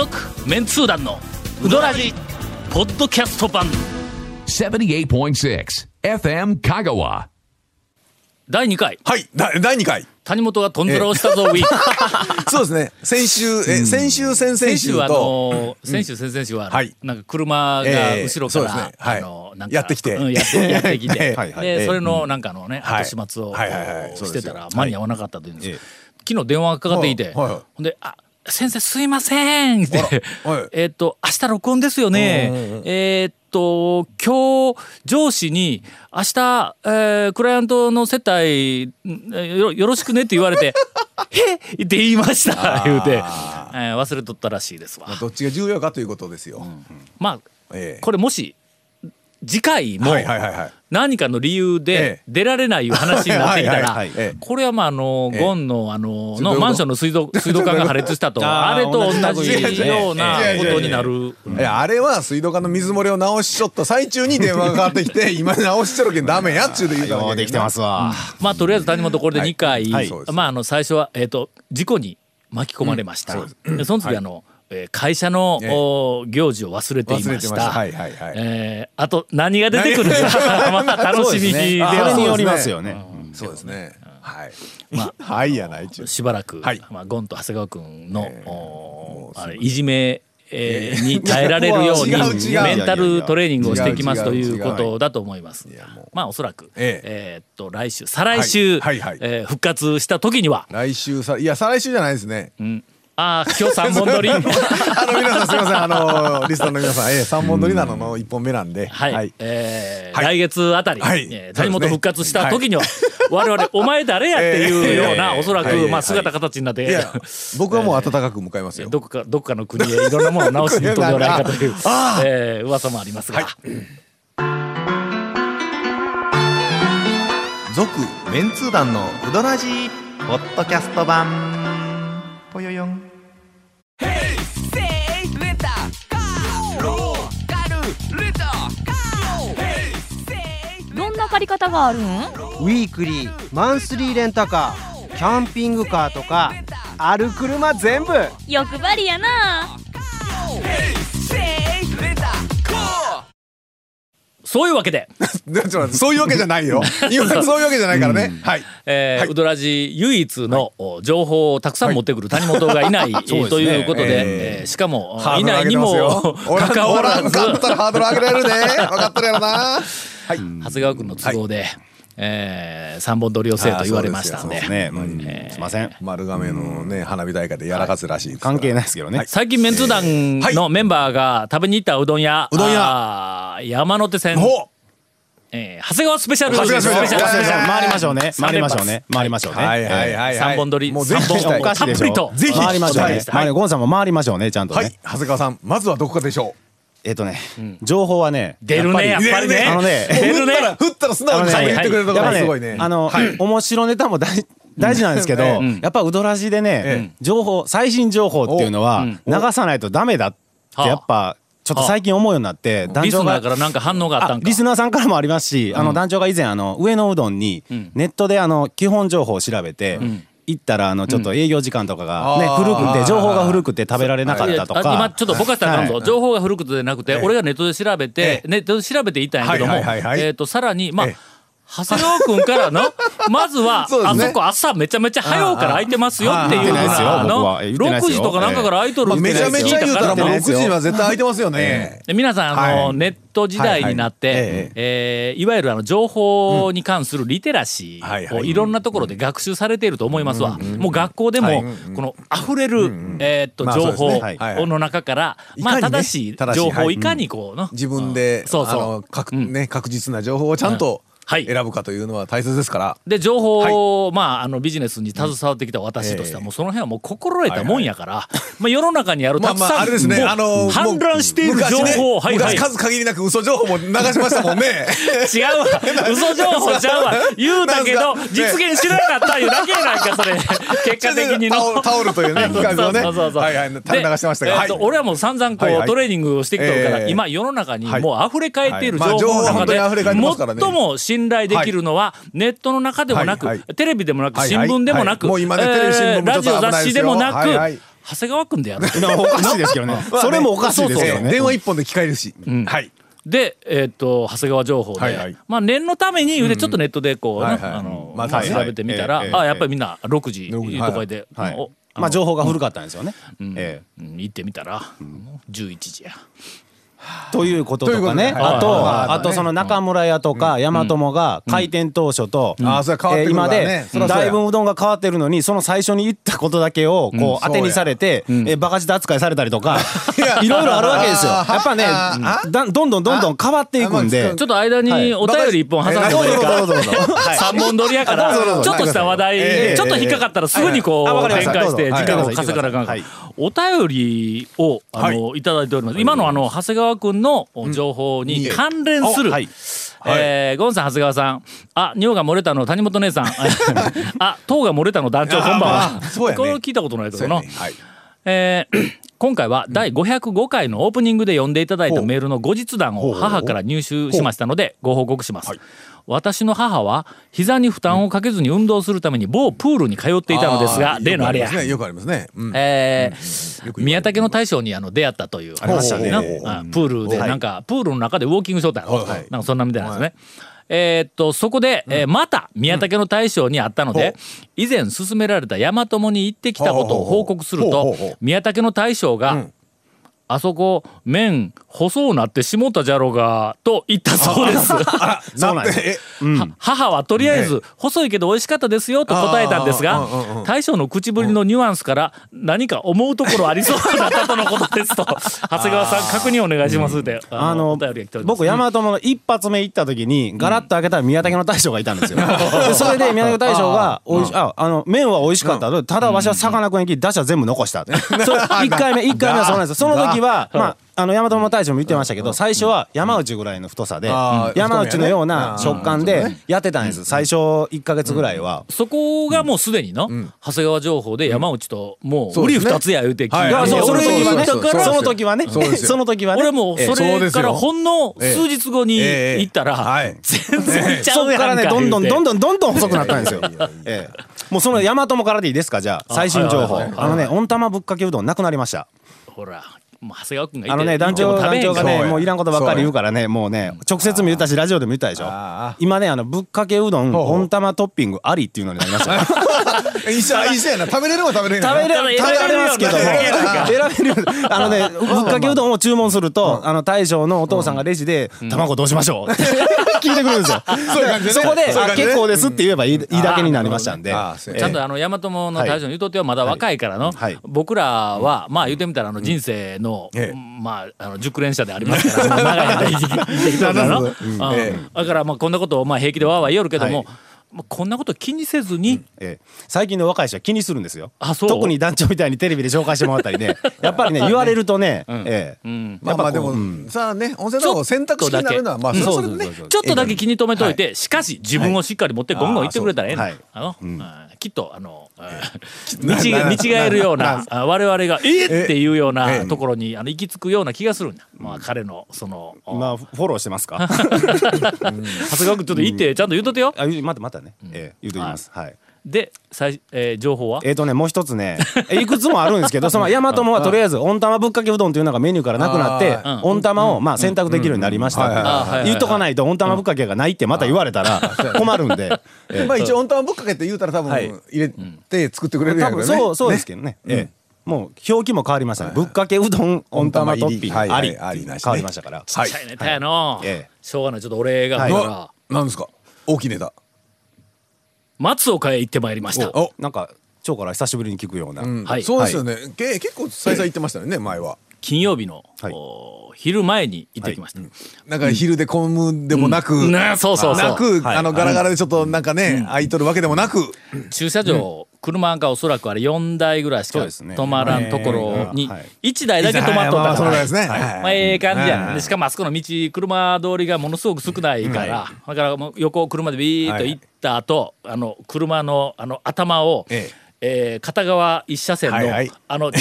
続メンツー団のウドラジポッドキャスト版。78.6 FM Kagawa. 第2回。はい、だ第2回。谷本がトンズラをしたぞウィーク。そうですね。先週、え、先週、先々週先週はあと、のー先週先々週ははい。なんか車がええ後ろからそうですね。はい。あのなんかやってきて。うんやって やってきて。はいはい。でそれのなんかのねはい。後始末をはいはいはい。そうしてたら間に合わなかったというんですええ。昨日電話がかかってきて。はいはい。ほんで「あ先生すいません」ってはい「えっと明日録音ですよねえーっと今日上司に明日、えークライアントの接待んよよろしくね」って言われて「へっ!」って言いました言うて、えー忘れとったらしいですわ。どっちが重要かということですよ。まあええこれもし次回もはいはいはいはい。何かの理由えでえ出られないいう話になってきたはいらこれはまああのええ。ゴンのあののマンションの水道 水道管が破裂したと。あれと同じようなことになる。いや、あれは水道管の水漏れを直しちょった最中に電話がかかってきて、今直しちょるけんダメやっちゅうで言うただけようできてますわ。まあとりあえず谷本これで2回、まああの最初はえっ、と事故に巻き込まれました。でその次あの、えー会社の、え行事を忘れていました。はいはいはい。えーあと何が出てくるか また楽しみでそれによりますね。よね。そうですね。はい。ま はいやないっちゅう。しばらく、はい。まあ、ゴンと長谷川君の、おあれいじめ、えーに耐えられるように メンタルトレーニングをしていきますということだと思います。やもう。まあおそらく、え。えーっと来週再来週、はいはいはい。えー復活した時には、来週さ、いや、再来週じゃないですね。うん、ああ今日三本撮り？あの皆さんすみません。あのリスナーの皆さん、ええ、三本撮りなのの一本目なんで、はい、えーはい。来月あたり、はい。えー谷本復活した時には、我々お前誰や？っていうような、えーおそらく、はい。まあ、姿形になって、僕はもう温かく迎えますよ。どこかどっかの国へいろんなものを直しに行ったんではないかというえー噂もありますが、続メンツー団のウドラジーポッドキャスト版。ぽよよん借り方があるん？ウィークリーマンスリーレンタカーキャンピングカーとかある車全部。欲張りやなそういうわけで、そういうわけじゃないよ。今そういうわけじゃないからね。はい。はいえーウドラジ唯一の、お情報をたくさん持ってくる谷本がいない、え ーということで、ええーしかもいないにも関わらずおらんかったらハードル上げられるね。分かってるやろな。はい。長谷川君の都合で、えー三本撮りをせえと言われましたんで。ね。うん。すいません。丸亀のね花火大会でやらかすらしい。ですから関係ないですけどね。最近メンツー団のメンバーが食べに行ったうどん屋、うどん屋。山手線、ほえー長谷川スペシャル。長谷川スペシャル。スペシャル。回りましょうね。回りましょうね。回りましょうね。はいはいはいはい。三本撮り。もうぜひ。三本おかしいでしょ。たっぷりとぜひ。回りましょうね。ゴンさんも回りましょうね。ちゃんとはい。ね。。長谷川さんまずはどこかでしょえっとね、情報はね、出るねやっぱり。ね。あのねう。出るね。振ったら振ったら素直に喋ってくれるところがすごいね。あの、面白ネタも大大事なんですけど、うん。やっぱウドラジでね、え情報最新情報っていうのはお流さないとダメだってやっぱちょっと最近思うようになって団リス長がナーからなんか反応があったんか。あリスナーさんからもありますし、あの団長が以前あの上野うどんにネットであの基本情報を調べて、行ったらあのちょっと営業時間とかがね、古くて情報が古くて食べられなかったとか、今ちょっとぼかしたらあかんぞ、はい情報が古くてじゃなくて、俺がネットで調べて、えネットで調べていったんやけども、えっ、とさらにまあ、ええ長谷川君からの まずはそうですね。あそこ朝めちゃめちゃ早うから空いてますよっていう言ってないですよあの僕は言ってないです6よ時とかなんかから空いとるまあってめちゃめちゃ言うたらもう6聞いたから時は絶対空いてますよね。で皆さんあの、はい。ネット時代になって、はいはい。ええ。ーいわゆるあの情報に関するリテラシーをいろんなところで学習されていると思いますわ。もう学校でも、はい。この溢れる、えーっとまあそう情報ですね。はいはいの中から、まあいかにね正しい正しい情報をはい。いかにこうの、自分で、そうそう。あの確うん。ね確実な情報をちゃんとはい選ぶかというのは大切ですから。で情報を、まああのビジネスに携わってきた私としては、ええ。もうその辺はもう心得たもんやから、まあ世の中にあるたくさん、まあまああれですねもうあの氾濫している情報、はいはい。昔数限りなく嘘情報も流しましたもんね。違うわ。嘘情報ちゃうわ。言うたけど実現しなかったいうだけやないかそれ。結果的にタオの。タオルというね企画をねそうそう。そうそうはいはい垂れ流してましたが、でえー俺はもう散々こう、トレーニングをしてきてるから、えー今世の中にはい。もう溢れ返っている情報の中で、最も信頼できるのは、ネットの中でもなく、はいはい。テレビでもなく、はいはい。新聞でもなく、ラジオ雑誌でもなく、長谷川君 でやるなおかしいですけどね。それもおかしいですけどね。電話一本で聞かれるし。ん。はい。で、えっと長谷川情報で、はいはい。まあ念のために、でちょっとネットでこう、あのまあ調べてみたら、あやっぱりみんな6時6時。とかで、はい。おまあ情報が古かったんですよね。うん。えうん。行ってみたら、11時や。ということとかね。あとあとその中村屋とか大和もが開店当初と今でだいぶうどんが変わってるのにその最初に言ったことだけをこう当てにされてえバカ舌扱いされたりとか いろいろあるわけですよ。やっぱねどんどんどんどん変わっていくんで。あちょっと間にお便り一本挟んでもい。いか、どうぞどうぞどうぞ。はい。三本撮りやからちょっとした話題、ええちょっと引っかかったらすぐにこう、展開して時間をはい。稼がなあかお便りをあの、い、ただいております。今のあの長谷川君の情報に関連する、はい。えーゴンさん長谷川さん。あ尿が漏れたの谷本姉さん。あ糖が漏れたの団長こんばんあはね。これ聞いたことないけどな、はい。えー 今回は第505回のオープニングで読んでいただいたメールの後日談を母から入手しましたのでご報告します。私の母は膝に負担をかけずに運動するために某プールに通っていたのですがー例のあれや。よく。ありますね。宮武の大将にあの出会ったというりましたね。なプールでなんかプールの中でウォーキングしとったなんかそんなみたいなんですね。えーっとそこで、えーまた宮武の大将に会ったので、以前勧められた大和友に行ってきたことを報告すると宮武の大将が、あそこ麺細うなってしもたじゃろがと言ったそうです。そうなんです。えは母はとりあえず細いけど美味しかったですよと答えたんですが大将の口ぶりのニュアンスから何か思うところありそうだったとのことですと 長谷川さん確認お願いしますってあのお便りが来ております。僕大和友の一発目行った時にガラッと開けたら宮武の大将がいたんですよ。で それで宮武の大将がおいしああの麺は美味しかった。とただわしは魚くん焼き出汁は全部残した。一回目一回目はそうなんですよ。その時はまああの大和友大将も言ってましたけど最初は山内ぐらいの太さで山内のような食感でやってたんです。最初1ヶ月ぐらいは。そこがもうすでにの長谷川情報で山内ともう売りそうですね。二つや言うて聞いその時はね。その時はね。俺もそれからほんの数日後にええ行ったらはい全然ちゃそうっやんか。からねどんどんどんどんどんどん細くなったんですよ。ええ。もうその大和もからでいいですか？じゃあ最新情報。あのね温玉ぶっかけうどんなくなりました。ほらもう長谷川君がいてあのね団長団長がねもういらんことばっかり言うからねもうね直接も言ったしラジオでも言ったでしょ？今ねあのぶっかけうどん温玉トッピングありっていうのになりました。よ 一緒 一緒やな。食べれるも食べれる食べれ食べれる食べられますけど。も選べるあのねぶっかけうどんを注文するとあの大将のお父さんがレジで卵どうしましょう？って 聞いてくるんですよ。そこであそういう感じでね。結構ですって言えばいいいいだけになりましたんで。ちゃんとあの大和友の大将の言うとってはまだ若いからの、はい。僕らはまあ言ってみたらあの人生の、ええ。まああの熟練者でありますから 長い間生きて生きたからの、ううん。ん。えだからまあこんなことをまあ平気でわーわー言おるけども、まあ、こんなこと気にせずに、ええ。最近の若い人は気にするんですよ。あそう？特に団長みたいにテレビで紹介してもらったりね。やっぱりね言われるとね、ええ。うん。まあまあでもさあね温泉卵を選択肢になるのはまあそれはそれでね。ちょっとだけ気に留めといて、しかし自分をしっかり持ってゴンゴン言ってくれたらええねんはい。あの、うん。きっとあの、えー 見違えるようなあ我々が「えっ!」っていうようえなえところにあの行き着くような気がするんだ、まあ彼のその、まあフォローしてますか？長谷川君ちょっと言ってちゃんと言うとってよ。あ言うまたまたね、ええ言うと言います。はいで最、えー情報は？えーとねもう一つねえ いくつもあるんですけど その大和もはとりあえず温玉ぶっかけうどんというのがメニューからなくなって温玉をまあ選択できるようになりました言っとかないと温玉ぶっかけがないってまた言われたら困るん。でええまあ一応温玉ぶっかけって言うたら多分はい入れて作ってくれるやろねそうそうですけどねええもう表記も変わりましたねぶっかけうどん。温玉トッピングはいはいありありなしね変わりましたからちっちゃいネタやの、ええしょうがないちょっと俺が見たら、あなん。ですか大きいネタ松岡へ行ってまいりました。おなんか腸から久しぶりに聞くような、うん。はい。そうですよね。け結構再々言ってましたよね前は。金曜日の、はい。お昼前に行ってきました。なんか昼で混むでもなくうん。ねそうそうそう。なくはい。あのガラガラでちょっとなんかね空いとるわけでもなく。駐車場、車がおそらくあれ4台ぐらいしか止まらんところにはい。1台だけ止まっとったから。まあええ感じやね。でしかもあそこの道車通りがものすごく少ないから、だからもう横を車でビーッと行った後、あの車のあの頭を、ええー片側一車線の、はいはい。あの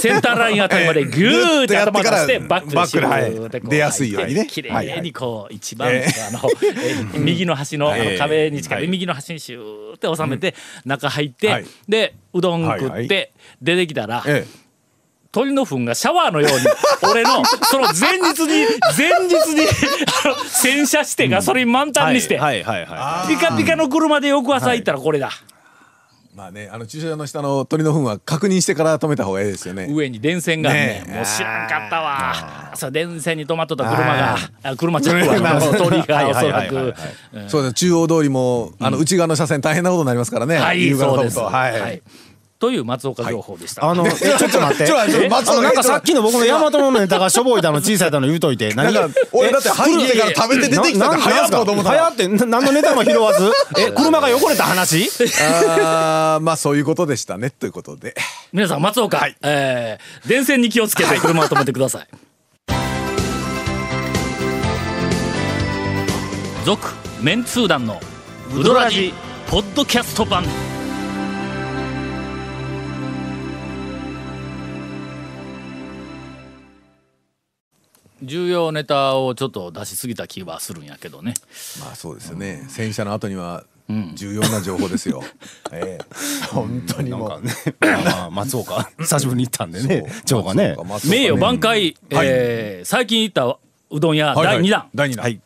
センターラインあたりまで ギューって頭出してえーバックでシュー出やすいようにね。綺麗にこう一番、えあの、えー右の端のあのえー壁に近い、はい。右の端にシューって収めて、中入って、はい。でうどん食って、出てきたら、え鳥の糞がシャワーのように 俺のその前日に前日に洗車してガソリン満タンにして、ピカピカの車で翌朝行ったらこれだ、まあねあの駐車場の下の鳥の糞は確認してから止めた方がいいですよね。上に電線がねえもう知らんかったわ。そう電線に止まっとった車があ車ちゃうわ鳥がおそらく。そうです中央通りもあの内側の車線大変なことになりますからね。はいそうです、はいという松岡情報でした、い。あの えちょっと待って。ちょっと待って。なんかさっきの僕の大和のネタがしょぼいたの 小さいたの言うといて。何？なんか俺だって入ってから食べて出てきたって早っと思ったら。早ってな何のネタも拾わず？え車が汚れた話？あーまあそういうことでしたねということで。皆さん松岡、えー電線に気をつけて車を止めてください。続、メンツー団のウドラジポッドキャスト版重要ネタをちょっと出しすぎた気はするんやけどね。まあそうですよね。洗車の後には重要な情報ですよ。ええ。本当にもう。まあ松岡久しぶりに行ったんでね長がね。名誉挽回、えー最近行ったうどん屋はいはい。第2弾、第二弾。はい。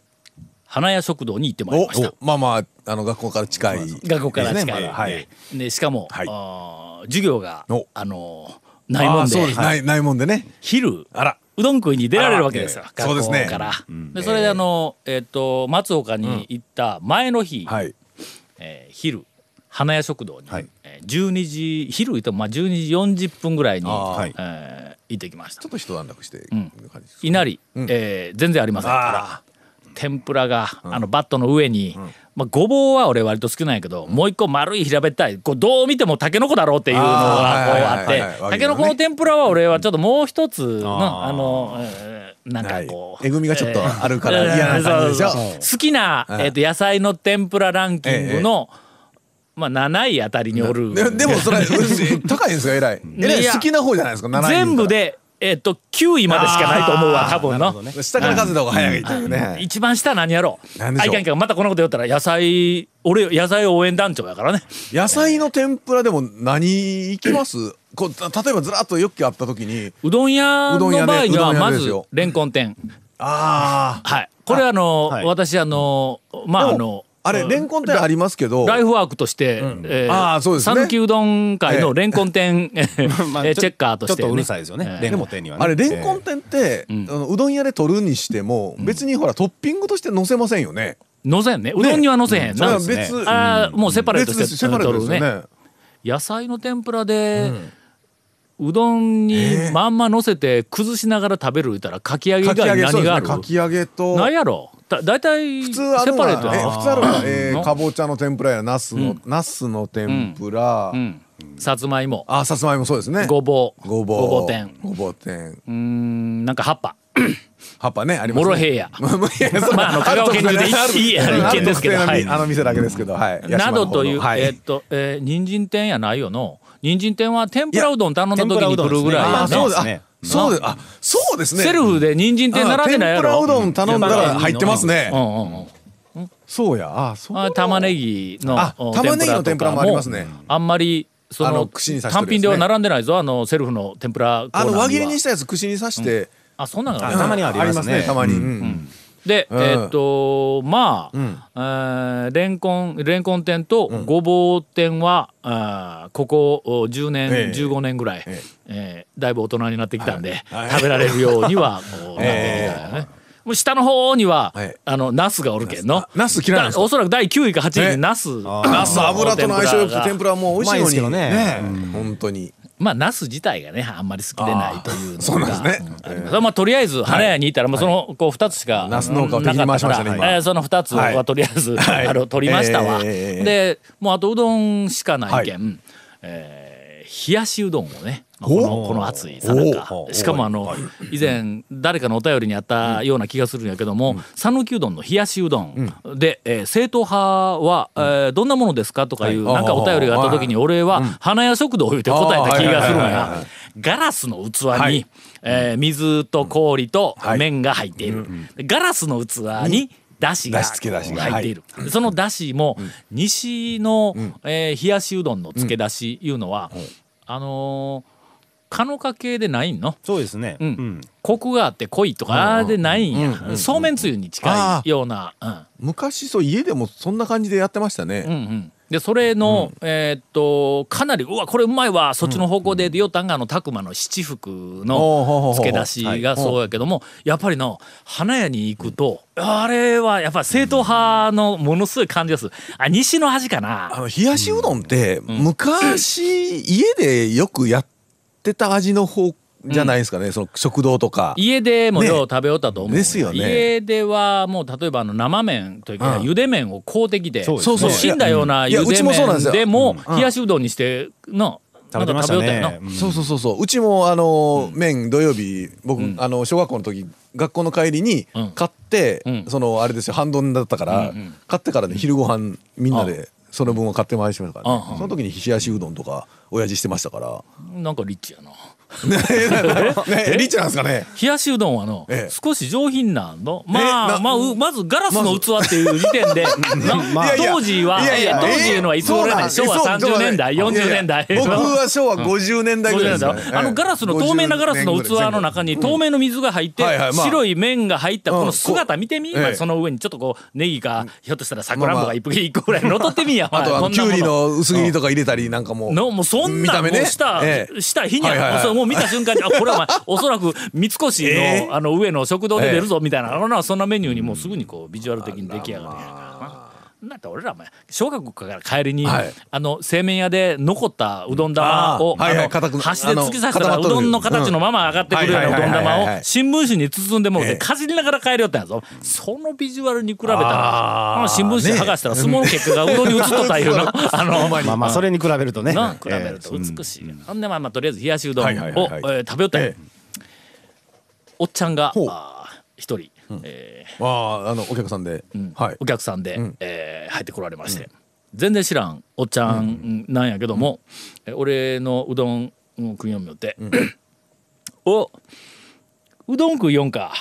花屋食堂に行ってまいりました。おまあまああの学校から近い学校から近い、はい。でしかも、はい。あー授業がお。あのーないもんで。ないないもんでね。昼あらうどん食いに出られるわけですよ。学そうですね。校から。でそれであの、えっと松岡に行った前の日、はい。えー昼花屋食堂に、はい。えー12時昼言ってもまあ12時40分ぐらいに、えー行ってきました。ちょっと一段落してるん。いなり、えー全然ありませんから天ぷらが、あのバットの上に、まあ、ごぼうは俺割と好きなんやけど、もう一個丸い平べったいこうどう見てもたけのこだろうっていうのがこうあってたけのこの天ぷらは俺はちょっともう一つのあの、えーなんかこう、はい。えぐみがちょっとあるから嫌な感じでしょ？好きな、えー、と野菜の天ぷらランキングの、まあ、7位あたりにおる。ででもそれ高いんですかえらいえらい好きな方じゃないですか7位全部で、えー、と9位までしかないと思うわ多分の。下から数えた方が早いというね。一番下何やろ？う何でしょう？あいかんいかんまたこんなこと言ったら野菜俺野菜応援団長やからね。野菜の天ぷらでも何いきます？こうた例えばずらっとよっきあった時にうどん屋の場合はまずレンコン店。ああはい。これあの、はい。私あのまああのあれレンコン店ありますけど。ライフワークとして、えーあーそうですね。讃岐うどん界ええ。のレンコン店、えまあーチェッカーとして、ね、ちょっとうるさいですよね。レンコン店にはね。あれレンコン店って、ん。あのうどん屋で取るにしても別にほらトッピングとして乗せませんよね。のせんね。うどんにはのせへん。な、それは別、あーもうセパレートして別セパレート取るねですよね。野菜の天ぷらで、うどんにまんま乗せて崩しながら食べる言ったらかき揚げ以かき揚外にげそう何があるですね。かき揚げと。何やろだだいたい普通あるのは普通あるのは、えの？ー、かぼちゃの天ぷらやナスの、ナスの天ぷら、うん。さつまいも。あさつまいもそうですね。ごぼう。ごぼう。ごぼ天。ごぼう天。うーんなんか葉っぱ。葉っぱねありますね。モロヘイヤまああの香川県中でいいいいあの一見ですけど。あのみはいあの店だけですけど、はい。などという、はい。えーっと、えー、人参店やないよの人参店は天ぷらうどん頼んだ時に来るぐらいそうねですあそうですあそうですね。セルフで人参店並んでないやろ。あ天ぷらうどん頼んだら入ってますね。うんうんうんそうや。あそう。あ玉ねぎの玉ねぎの天ぷらもありますね。あんまりその単品では並んでないぞ。あのセルフの天ぷらコーナーあの輪切りにししたやつ串に刺して、あそんなんがあるあたまにはありますねたまに、うんで、うん。えーっとまあ、ん。えーレンコンレンコン店とごぼう店は、あーここお10年、ええ。15年ぐらい、ええ。ーだいぶ大人になってきたんで、はい。食べられるようには こうなってきたよね。もう下の方には、はい。あのナスがおるけんの。ナス嫌いなんですか？だおそらく第9位か8位え？にナス。ナス油との相性よくて天ぷらはもう美味しいのですけどね。本当にまあナス自体がねあんまり好きでないというのがそうなんですね。うんありまあとりあえず花屋にいたらもうそのこう2つしかナス農家を敵に回しましたね今なかったから。えーその2つはとりあえずはい。あの取りましたわ。えーでもうあとうどんしかないけん、えー冷やしうどんをねこのこの暑いさなか。おしかもあの以前誰かのお便りにあったような気がするんやけども讃岐うどんの冷やしうどんでえー正統派はえーどんなものですかとかいうなんかお便りがあった時に俺は花屋食堂を言って答えた気がするんあーはいはいはいはやガラスの器にはい。えー水と氷とはい。麺が入っている。でガラスの器にだしが入っている。でそのだしも西のえー冷やしうどんの漬け出しいうのはあのーかのか系でないんの？そうですね。うん。うん。コクがあって濃いとかでないんや。そうめんつゆに近いような。うん。昔そう家でもそんな感じでやってましたね、うんうん。でそれの、えーっとかなりうわこれうまいわ。そっちの方向でヨタンガの拓磨の七福の漬け出しがそうやけどもやっぱりの花屋に行くとあれはやっぱり正統派のものすごい感じがする。あ西の味かあなの冷やしうどんって昔家でよくやってた味の方じゃないですかね、その食堂とか。家でもねよう食べよったと思う、ですよね。家ではもう例えばあの生麺というかうん。茹で麺を買うてきてそうですね。もう死んだようない茹でやうちもそうなんですよ。麺でも冷やしうどんにしての食べてました。ね。うん。そうそうそうそう。うちもあの、麺土曜日僕、あの小学校の時学校の帰りにうん。買って、うん。そのあれですよ半丼だったから、うんうん。買ってからね昼ご飯みんなでその分を買ってまいりましたから、ね。その時に冷やしうどんとか親父してましたから。なんかリッチやな。ねねリッチなんですかね冷やしうどんはの、少し上品なのまあまあまずガラスの器っていう時点で、当時は当時いうのはいつ頃やね昭和30年代40年代僕は昭和50年代ぐらい、あのガラスの透明なガラスの器の中に透明の水が入って白い麺が入ったこの姿見てみ、その上にちょっとこうネギかひょっとしたらさくらんぼが一匹一個ぐらい乗っとってみやあとあこんなものきゅうりの薄切りとか入れたりなんかもうのもうそんなもうした、した日には、はいはいはいそれもう見た瞬間にあ これはお前おそらく三越の,、ええあの上の食堂で出るぞみたいな、あのそんなメニューにもうすぐにこうビジュアル的に出来上がるんやか。らな。だって俺らお前小学校から帰りに、はい。あの製麺屋で残ったうどん玉を、あ箸で突き刺したらうどんの形のまま上がってくるようなうどん玉を新聞紙に包んでもうてええ。かじりながら帰りよったんやぞ。そのビジュアルに比べたら新聞紙剥がしたら相撲の結果がうどんに映っとったいうの。あのまあまあそれに比べるとね。な比べると美しい、ほんでまあまあとりあえず冷やしうどんを、はいはいはいはいえー食べよったんや。えおっちゃんがほうあー。一人、えあああのお客さんで、ーうん。はい。お客さんで、ん。えー入ってこられまして、全然知らん。おっちゃんなんやけども、え俺のうどんを食いよみよって「おうどん食いよんか」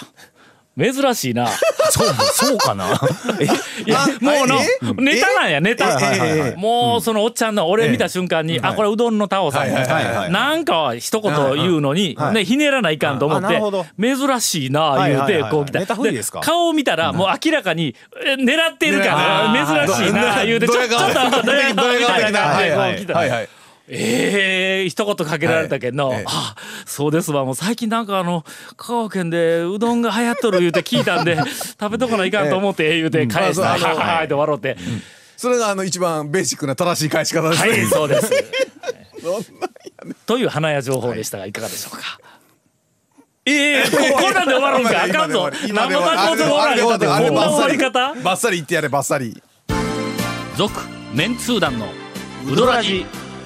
珍しいな。そう、そうかな？え いや、もうのえ、ネタなんや、ネタ。もう、そのおっちゃんの、俺見た瞬間に、あ、これうどんのタオさんやなんか一言言うのに、ね、ひねらない。かんと思って珍しいな、言うて、こう来た。顔を見たら、もう明らかに、え狙ってるから、珍しいな、言うて、ちょちょっと、どれがみたいな感じで、こう来た。ええ一言かけられたけど、はい。ええ。あそうですわ。もう最近なんかあの香川県でうどんが流行っとる言うて聞いたんで 食べとかないかんと思って言うて返した、まあそうあのはははって笑って、それがあの一番ベーシックな正しい返し方ですね、はいそうです。そんなという花屋情報でしたがい。かがでしょうか、ええ。ここんなんで終わるんか。あかんぞ今で終わ生る放送で終わらんかったあれこんな終わり方？バッサリ言ってやれバッサリ。続メンツー団のウドラジ